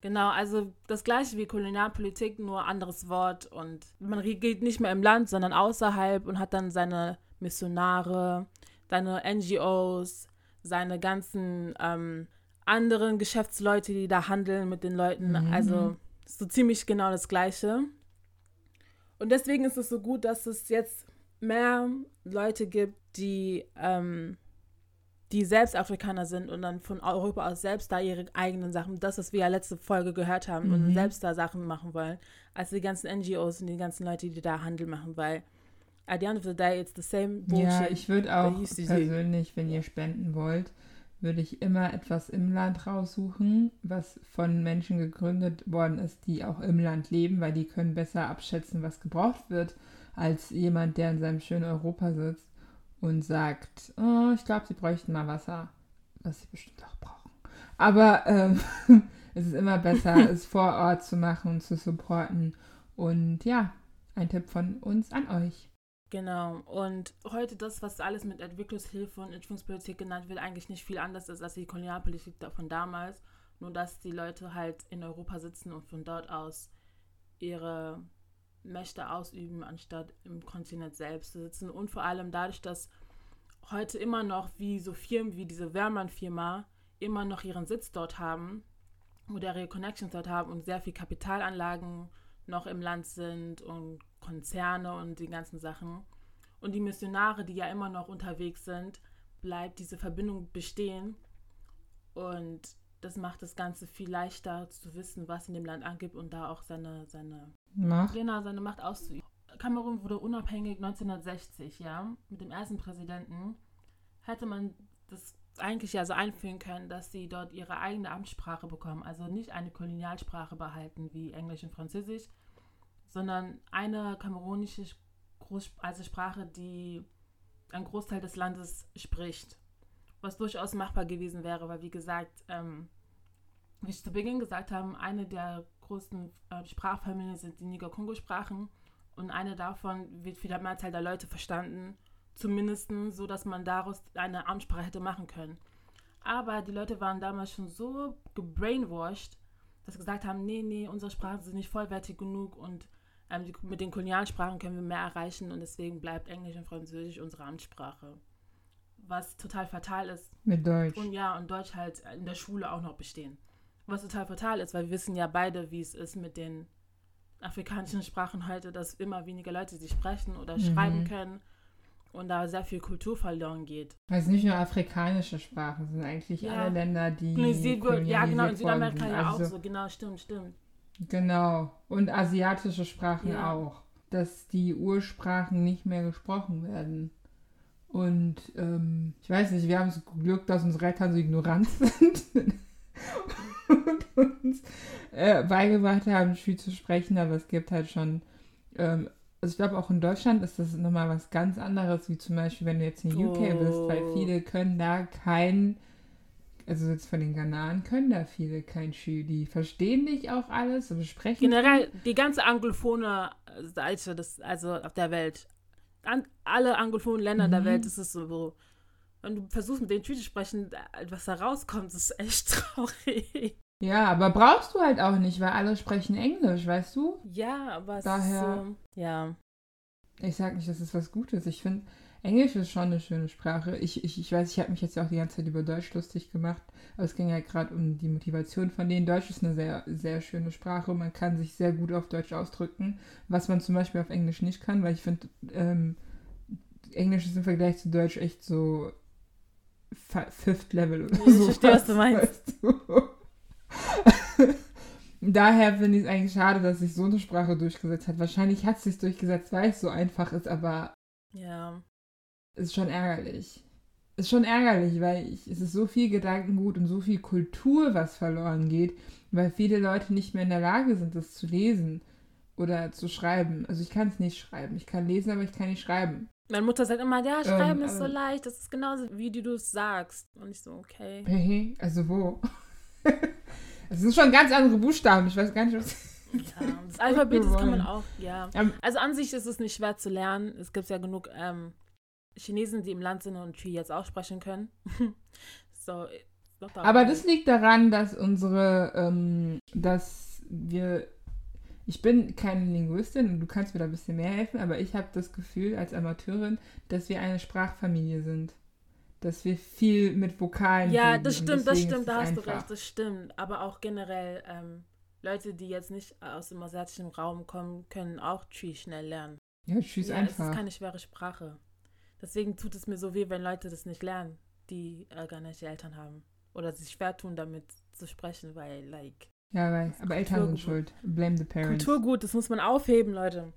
Genau, also das gleiche wie Kolonialpolitik, nur anderes Wort und man regiert nicht mehr im Land, sondern außerhalb und hat dann seine Missionare, seine NGOs, seine ganzen ähm, anderen Geschäftsleute, die da handeln mit den Leuten. Mhm. Also so ziemlich genau das gleiche. Und deswegen ist es so gut, dass es jetzt mehr Leute gibt, die, ähm, die selbst Afrikaner sind und dann von Europa aus selbst da ihre eigenen Sachen, das, was wir ja letzte Folge gehört haben, mhm. und selbst da Sachen machen wollen, als die ganzen NGOs und die ganzen Leute, die da Handel machen, weil at the end of the day, it's the same bullshit. Ja, ich würde auch persönlich, wenn ihr spenden wollt, würde ich immer etwas im Land raussuchen, was von Menschen gegründet worden ist, die auch im Land leben, weil die können besser abschätzen, was gebraucht wird, als jemand, der in seinem schönen Europa sitzt und sagt, oh, ich glaube, sie bräuchten mal Wasser, was sie bestimmt auch brauchen. Aber ähm, [laughs] es ist immer besser, [laughs] es vor Ort zu machen und zu supporten. Und ja, ein Tipp von uns an euch. Genau. Und heute das, was alles mit Entwicklungshilfe und Entwicklungspolitik genannt wird, eigentlich nicht viel anders ist als die Kolonialpolitik von damals. Nur, dass die Leute halt in Europa sitzen und von dort aus ihre Mächte ausüben, anstatt im Kontinent selbst zu sitzen. Und vor allem dadurch, dass heute immer noch wie so Firmen wie diese Wehrmann-Firma immer noch ihren Sitz dort haben oder ihre Connections dort haben und sehr viel Kapitalanlagen noch im Land sind und Konzerne und die ganzen Sachen. Und die Missionare, die ja immer noch unterwegs sind, bleibt diese Verbindung bestehen. Und das macht das Ganze viel leichter zu wissen, was in dem Land angibt und da auch seine, seine Macht. Genau, seine Macht auszuüben. Kamerun wurde unabhängig 1960, ja, mit dem ersten Präsidenten. Hätte man das eigentlich ja so einführen können, dass sie dort ihre eigene Amtssprache bekommen. Also nicht eine Kolonialsprache behalten wie Englisch und Französisch, sondern eine kamerunische Groß also Sprache, die ein Großteil des Landes spricht. Was durchaus machbar gewesen wäre, weil wie gesagt, ähm, wie ich zu Beginn gesagt habe, eine der größten äh, Sprachfamilien sind die Niger-Kongo-Sprachen und eine davon wird für die Mehrzahl der Leute verstanden, zumindest so, dass man daraus eine Amtssprache hätte machen können. Aber die Leute waren damals schon so gebrainwashed, dass sie gesagt haben, nee, nee, unsere Sprachen sind nicht vollwertig genug und ähm, die, mit den Kolonialsprachen können wir mehr erreichen und deswegen bleibt Englisch und Französisch unsere Amtssprache. Was total fatal ist. Mit Deutsch. Und ja, und Deutsch halt in der Schule auch noch bestehen. Was total fatal ist, weil wir wissen ja beide, wie es ist mit den afrikanischen Sprachen heute, dass immer weniger Leute sie sprechen oder mhm. schreiben können und da sehr viel Kultur verloren geht. Also nicht nur afrikanische Sprachen, sondern eigentlich ja. alle Länder, die. Ja, genau, in Südamerika ja also, auch so, genau, stimmt, stimmt. Genau. Und asiatische Sprachen ja. auch. Dass die Ursprachen nicht mehr gesprochen werden. Und ähm, ich weiß nicht, wir haben das Glück, dass unsere Eltern so ignorant [laughs] sind und uns äh, beigebracht haben, Schül zu sprechen, aber es gibt halt schon, ähm, also ich glaube auch in Deutschland ist das nochmal was ganz anderes, wie zum Beispiel, wenn du jetzt in UK oh. bist, weil oh. viele können da kein also jetzt von den Ghanaren können da viele kein Schü. Die verstehen dich auch alles und sprechen. Generell die ganze anglophone Seite des, also auf der Welt. An, alle anglophonen Länder mhm. der Welt ist es so, wenn du versuchst mit denen Schü zu sprechen, was da rauskommt, ist echt [laughs] traurig. Ja, aber brauchst du halt auch nicht, weil alle sprechen Englisch, weißt du? Ja, aber es Daher, ist so, ja. Ich sag nicht, dass es was Gutes. Ich finde, Englisch ist schon eine schöne Sprache. Ich, ich, ich weiß, ich habe mich jetzt ja auch die ganze Zeit über Deutsch lustig gemacht, aber es ging ja gerade um die Motivation von denen. Deutsch ist eine sehr, sehr schöne Sprache. Man kann sich sehr gut auf Deutsch ausdrücken, was man zum Beispiel auf Englisch nicht kann, weil ich finde, ähm, Englisch ist im Vergleich zu Deutsch echt so Fifth Level oder so. Ich verstehe, was du meinst. Weißt du? [laughs] Daher finde ich es eigentlich schade, dass sich so eine Sprache durchgesetzt hat. Wahrscheinlich hat es sich durchgesetzt, weil es so einfach ist, aber ja ist schon ärgerlich. Ist schon ärgerlich, weil ich, es ist so viel Gedankengut und so viel Kultur, was verloren geht, weil viele Leute nicht mehr in der Lage sind, das zu lesen oder zu schreiben. Also ich kann es nicht schreiben. Ich kann lesen, aber ich kann nicht schreiben. Meine Mutter sagt immer, ja, schreiben ähm, ist so leicht, das ist genauso, wie du es sagst. Und ich so, okay. Also wo? [laughs] Es sind schon ganz andere Buchstaben. Ich weiß gar nicht, was. Ja, [laughs] das Alphabet das kann man auch, ja. Also an sich ist es nicht schwer zu lernen. Es gibt ja genug ähm, Chinesen, die im Land sind und Chi jetzt aussprechen können. [laughs] so, Aber das liegt daran, dass unsere, ähm, dass wir, ich bin keine Linguistin und du kannst mir da ein bisschen mehr helfen, aber ich habe das Gefühl als Amateurin, dass wir eine Sprachfamilie sind. Dass wir viel mit Vokalen. Ja, das stimmt, das stimmt, da hast einfach. du recht, das stimmt. Aber auch generell, ähm, Leute, die jetzt nicht aus dem asiatischen Raum kommen, können auch Chi schnell lernen. Ja, Chi ist ja, einfach. Es ist keine schwere Sprache. Deswegen tut es mir so weh, wenn Leute das nicht lernen, die gar nicht Eltern haben. Oder sich schwer tun, damit zu sprechen, weil, like. Ja, weil, aber Eltern sind schuld. Blame the parents. Kulturgut, das muss man aufheben, Leute.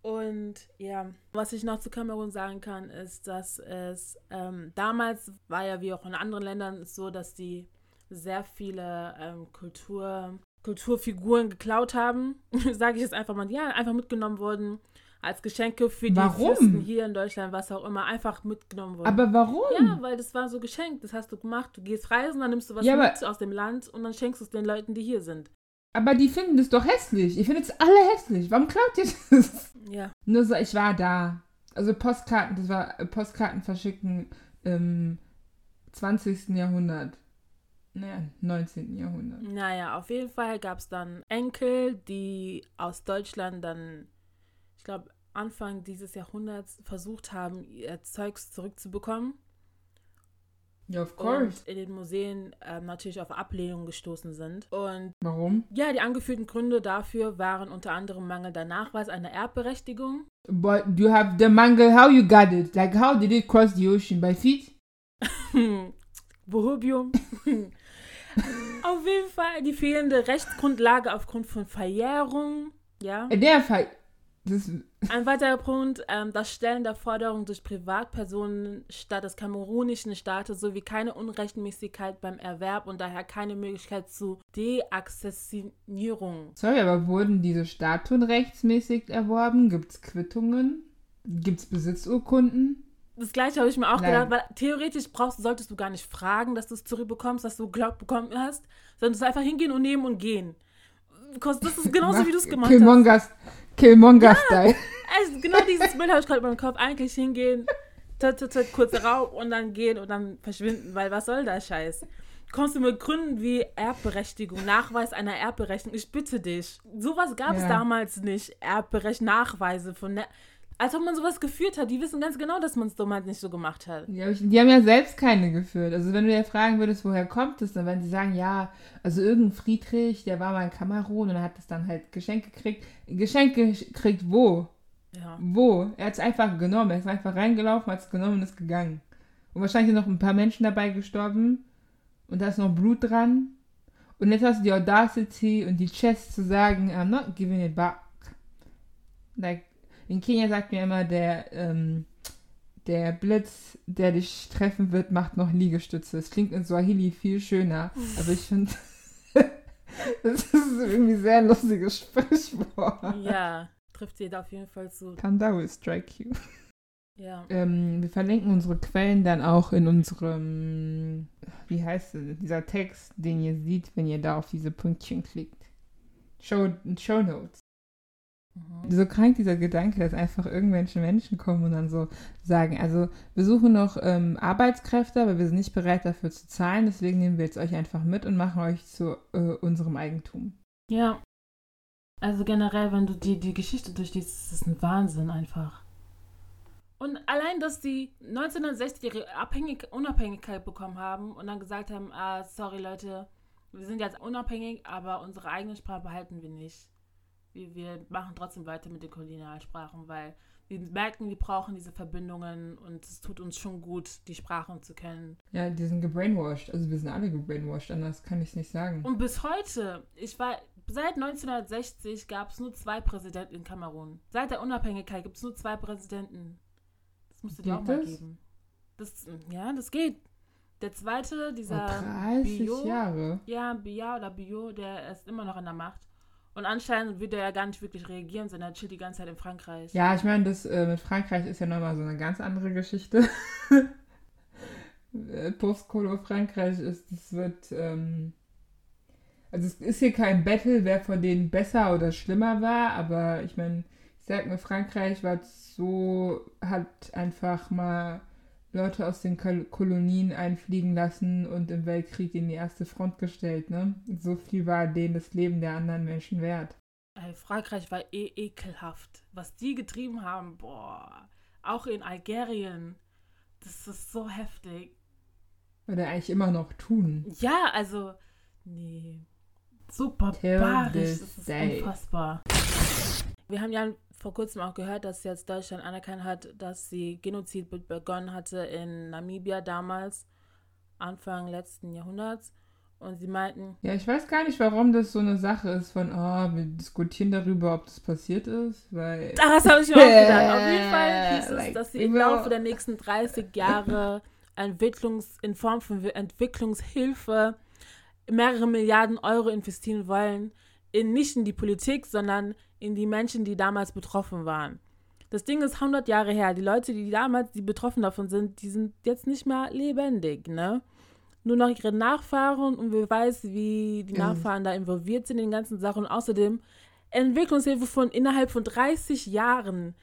Und ja, was ich noch zu Kamerun sagen kann, ist, dass es ähm, damals war ja wie auch in anderen Ländern so, dass die sehr viele ähm, Kultur, Kulturfiguren geklaut haben. [laughs] Sage ich jetzt einfach mal, ja, einfach mitgenommen wurden als Geschenke für die warum? Fürsten hier in Deutschland, was auch immer, einfach mitgenommen worden. Aber warum? Ja, weil das war so geschenkt. Das hast du gemacht. Du gehst reisen, dann nimmst du was ja, mit aus dem Land und dann schenkst du es den Leuten, die hier sind. Aber die finden das doch hässlich. Ihr findet es alle hässlich. Warum klaut ihr das? Ja. Nur so, ich war da. Also Postkarten, das war äh, Postkarten verschicken im 20. Jahrhundert. Naja, 19. Jahrhundert. Naja, auf jeden Fall gab es dann Enkel, die aus Deutschland dann, glaube, Anfang dieses Jahrhunderts versucht haben, ihr Zeugs zurückzubekommen. Ja, of course. Und in den Museen ähm, natürlich auf Ablehnung gestoßen sind. Und Warum? ja, die angeführten Gründe dafür waren unter anderem mangelnder Nachweis einer Erbberechtigung. But you have the mango, how you got it? Like, how did it cross the ocean? By feet? [laughs] Bohobium. [laughs] auf jeden Fall die fehlende Rechtsgrundlage aufgrund von Verjährung. Ja. Der das, Ein weiterer Punkt, ähm, das Stellen der Forderung durch Privatpersonen statt des kamerunischen Staates sowie keine Unrechtmäßigkeit beim Erwerb und daher keine Möglichkeit zu Deaccessionierung. sorry, aber wurden diese Statuen rechtsmäßig erworben? Gibt es Quittungen? Gibt es Besitzurkunden? Das gleiche habe ich mir auch Nein. gedacht, weil theoretisch brauchst, solltest du gar nicht fragen, dass du es zurückbekommst, dass du geglaubt bekommen hast, sondern es einfach hingehen und nehmen und gehen. Because das ist genauso, wie du es gemacht hast. Killmonger, Killmonger-Style. Also genau dieses Bild habe ich gerade in meinem Kopf. Eigentlich hingehen, tat, kurz Raub und dann gehen und dann verschwinden, weil was soll der Scheiß? Kommst du mit Gründen wie Erbberechtigung, Nachweis einer Erbberechtigung? Ich bitte dich. Sowas gab es Ja. damals nicht. Erbberechtigung, Nachweise von. Ne als ob man sowas geführt hat. Die wissen ganz genau, dass man es damals nicht so gemacht hat. Die, hab ich, die haben ja selbst keine geführt. Also wenn du ja fragen würdest, woher kommt es, dann werden sie sagen, ja, also irgendein Friedrich, der war mal in Kamerun und hat das dann halt Geschenke gekriegt. Geschenke gekriegt wo? Ja. Wo? Er hat es einfach genommen. Er ist einfach reingelaufen, hat es genommen und ist gegangen. Und wahrscheinlich sind noch ein paar Menschen dabei gestorben. Und da ist noch Blut dran. Und jetzt hast du die Audacity und die Chest zu sagen, I'm not giving it back. Like, in Kenia sagt mir immer, der, ähm, der Blitz, der dich treffen wird, macht noch Liegestütze. Es klingt in Swahili viel schöner. [laughs] Aber ich finde, [laughs] das ist irgendwie sehr ein lustiges Sprichwort. ja, trifft jeder auf jeden Fall zu. Thunder will strike you. Ja. Ähm, wir verlinken unsere Quellen dann auch in unserem, wie heißt es, dieser Text, den ihr seht, wenn ihr da auf diese Pünktchen klickt. Show, Show Notes. Mhm. So krank dieser Gedanke, dass einfach irgendwelche Menschen kommen und dann so sagen, also wir suchen noch ähm, Arbeitskräfte, aber wir sind nicht bereit dafür zu zahlen, deswegen nehmen wir jetzt euch einfach mit und machen euch zu äh, unserem Eigentum. Ja. Also generell, wenn du die, die Geschichte durchliest, ist es ein Wahnsinn einfach. Und allein, dass die 1960 ihre Abhängig Unabhängigkeit bekommen haben und dann gesagt haben, ah, sorry Leute, wir sind jetzt unabhängig, aber unsere eigene Sprache behalten wir nicht. Wir, wir machen trotzdem weiter mit den Kolonialsprachen, weil wir merken, wir brauchen diese Verbindungen und es tut uns schon gut, die Sprachen zu kennen. Ja, die sind gebrainwashed, also wir sind alle gebrainwashed, anders kann ich es nicht sagen. Und bis heute, ich war, seit 1960 gab es nur zwei Präsidenten in Kamerun. Seit der Unabhängigkeit gibt es nur zwei Präsidenten. Das musst du dir auch mal das? geben. Das, ja, das geht. Der zweite, Oh, dieser 30 Bio, Jahre. ja, Bia oder Bio, der ist immer noch an der Macht. Und anscheinend wird er ja gar nicht wirklich reagieren, sondern chillt die ganze Zeit in Frankreich. Ja, ich meine, das äh, mit Frankreich ist ja nochmal so eine ganz andere Geschichte. [laughs] Äh, Postkolo Frankreich ist, das wird, ähm, also es ist hier kein Battle, wer von denen besser oder schlimmer war, aber ich meine, ich sag mal, Frankreich war so, hat einfach mal Leute aus den Kol Kolonien einfliegen lassen und im Weltkrieg in die erste Front gestellt, ne? So viel war denen das Leben der anderen Menschen wert. Ey, Frankreich war eh ekelhaft. Was die getrieben haben, boah. Auch in Algerien. Das ist so heftig. Oder eigentlich immer noch tun. Ja, also, nee. Super Till barbarisch. Das ist unfassbar. Wir haben ja vor kurzem auch gehört, dass jetzt Deutschland anerkannt hat, dass sie Genozid be- begonnen hatte in Namibia damals, Anfang letzten Jahrhunderts. Und sie meinten, Ja, ich weiß gar nicht, warum das so eine Sache ist von, oh, wir diskutieren darüber, ob das passiert ist, weil. [laughs] das habe ich mir auch gedacht. Auf jeden Fall hieß es, Like, dass sie im Laufe der nächsten 30 Jahre Entwicklungs, in Form von Entwicklungshilfe mehrere Milliarden Euro investieren wollen, in nicht in die Politik, sondern in die Menschen, die damals betroffen waren. Das Ding ist 100 Jahre her. Die Leute, die damals, die betroffen davon sind, die sind jetzt nicht mehr lebendig, ne? Nur noch ihre Nachfahren und wer weiß, wie die. Nachfahren da involviert sind in den ganzen Sachen. Und außerdem Entwicklungshilfe von innerhalb von 30 Jahren.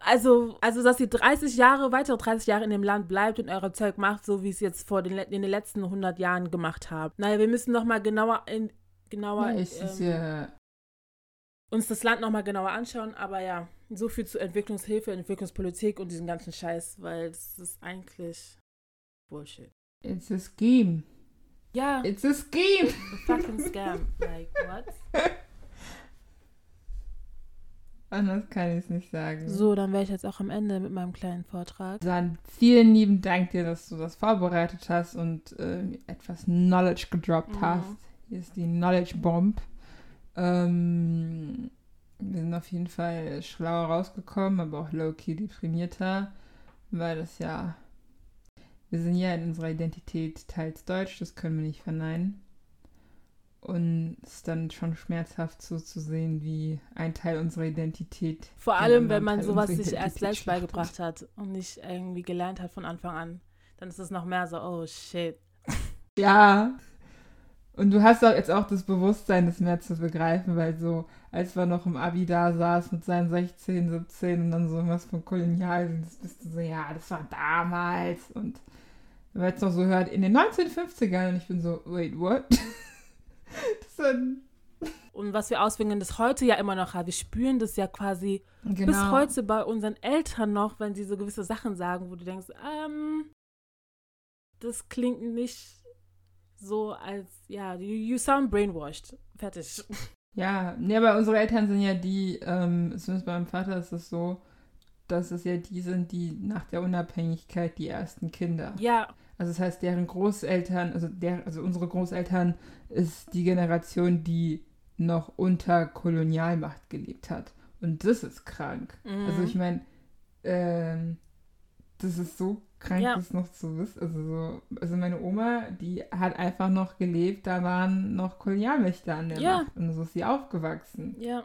also, also, dass ihr 30 Jahre, weitere 30 Jahre in dem Land bleibt und euer Zeug macht, so wie es jetzt vor den, in den letzten 100 Jahren gemacht habt. Naja, wir müssen nochmal genauer, in, genauer Ja, es ist ähm, ja, uns das Land nochmal genauer anschauen. Aber ja, so viel zu Entwicklungshilfe, Entwicklungspolitik und diesem ganzen Scheiß, weil das ist eigentlich Bullshit. it's a scheme. Ja, It's a scheme. a fucking scam. Like, what? [laughs] Anders kann ich es nicht sagen. So, dann wäre ich jetzt auch am Ende mit meinem kleinen Vortrag. Dann vielen lieben Dank dir, dass du das vorbereitet hast und äh, etwas Knowledge gedroppt Mhm. hast. Hier ist die Knowledge Bomb. Ähm, wir sind auf jeden Fall schlauer rausgekommen, aber auch low-key deprimierter, weil das ja. Wir sind ja in unserer Identität teils deutsch, das können wir nicht verneinen. Und es ist dann schon schmerzhaft so zu sehen, wie ein Teil unserer Identität. Vor allem, wenn man Teil sowas sich erst selbst beigebracht hat und nicht irgendwie gelernt hat von Anfang an. Dann ist es noch mehr so, oh shit. Ja. Und du hast auch jetzt auch das Bewusstsein, das mehr zu begreifen, weil so, als wir noch im Abi da saß mit seinen 16, 17 und dann so irgendwas von Kolonial, das bist du so, ja, das war damals. Und wenn man jetzt noch so hört, in den 1950ern und ich bin so, wait, what? [laughs] das dann, Und was wir auswählen, das heute ja immer noch haben. Wir spüren das ja quasi genau. bis heute bei unseren Eltern noch, wenn sie so gewisse Sachen sagen, wo du denkst, ähm, das klingt nicht so als, ja, you, you sound brainwashed. Fertig. Ja, nee, aber unsere Eltern sind ja die, ähm, zumindest bei meinem Vater ist es so, dass es ja die sind, die nach der Unabhängigkeit die ersten Kinder. Ja, Also das heißt, deren Großeltern, also der, also unsere Großeltern ist die Generation, die noch unter Kolonialmacht gelebt hat. Und das ist krank. Mhm. Also ich meine, ähm, das ist so krank, Ja. das noch zu wissen. Also so, also meine Oma, die hat einfach noch gelebt, da waren noch Kolonialmächte an der Ja. Macht. Und so ist sie aufgewachsen. ja.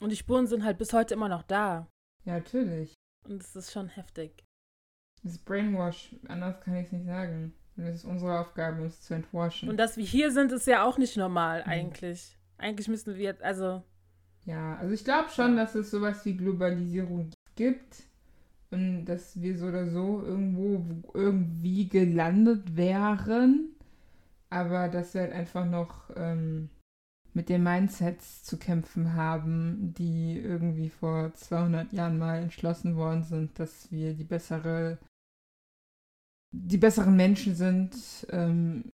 Und die Spuren sind halt bis heute immer noch da. Ja, natürlich. Und es ist schon heftig. Das ist Brainwash, anders kann ich es nicht sagen. Und es ist unsere Aufgabe, uns zu entwaschen. Und dass wir hier sind, ist ja auch nicht normal Mhm. eigentlich. Eigentlich müssten wir jetzt, also, Ja, also ich glaube schon, dass es sowas wie Globalisierung gibt dass wir so oder so irgendwo irgendwie gelandet wären, aber dass wir halt einfach noch ähm, mit den Mindsets zu kämpfen haben, die irgendwie vor 200 Jahren mal entschlossen worden sind, dass wir die bessere, die besseren Menschen sind, ähm,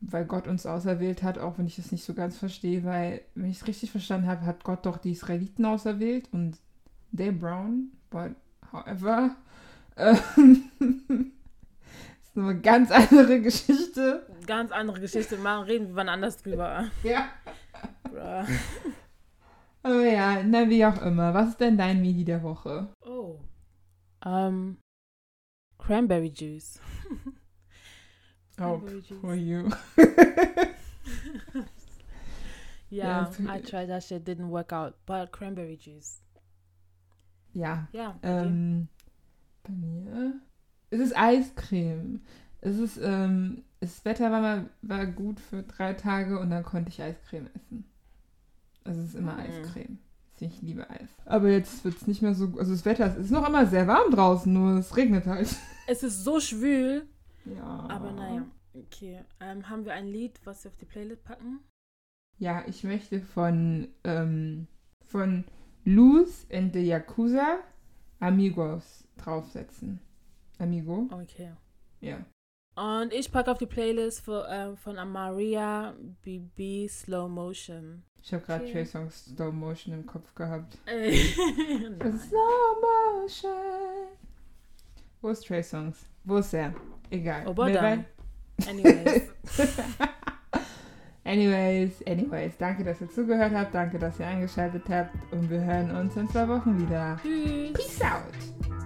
weil Gott uns auserwählt hat, auch wenn ich das nicht so ganz verstehe, weil, wenn ich es richtig verstanden habe, hat Gott doch die Israeliten auserwählt und Dale Brown, but however, ähm, [laughs] ist eine ganz andere Geschichte. ganz andere Geschichte. Machen, reden wir wann anders drüber. Ja. Bruh. Aber ja, na wie auch immer. Was ist denn dein Medi der Woche? Oh. Ähm, Cranberry Juice. [laughs] Oh, for you. [laughs] Yeah, it's- I tried that shit, didn't work out. But cranberry juice. Ja, Ja. ähm, bei mir. Es ist Eiscreme. Es ist, ähm, das Wetter war mal war gut für drei Tage und dann konnte ich Eiscreme essen. Also es ist immer Mhm. Eiscreme. Ich liebe Eis. Aber jetzt wird es nicht mehr so. Also das Wetter es ist noch immer sehr warm draußen, nur es regnet halt. [laughs] Es ist so schwül, Ja. aber naja. Okay. Ähm, haben wir ein Lied, was wir auf die Playlist packen? Ja, ich möchte von, ähm, von Luz and the Yakuza Amigos draufsetzen. Amigo? Okay. Ja. Und ich packe auf die Playlist für, ähm, von Amaria BB Slow Motion. Ich habe gerade Okay. Trey Songs Slow Motion im Kopf gehabt. [laughs] Äh. Slow Motion. Wo ist Trey Songs? Wo ist er? Egal. Oh, werden- Anyways. [laughs] anyways, anyways. Danke, dass ihr zugehört habt. Danke, dass ihr eingeschaltet habt. Und wir hören uns in zwei Wochen wieder. Tschüss. Peace out.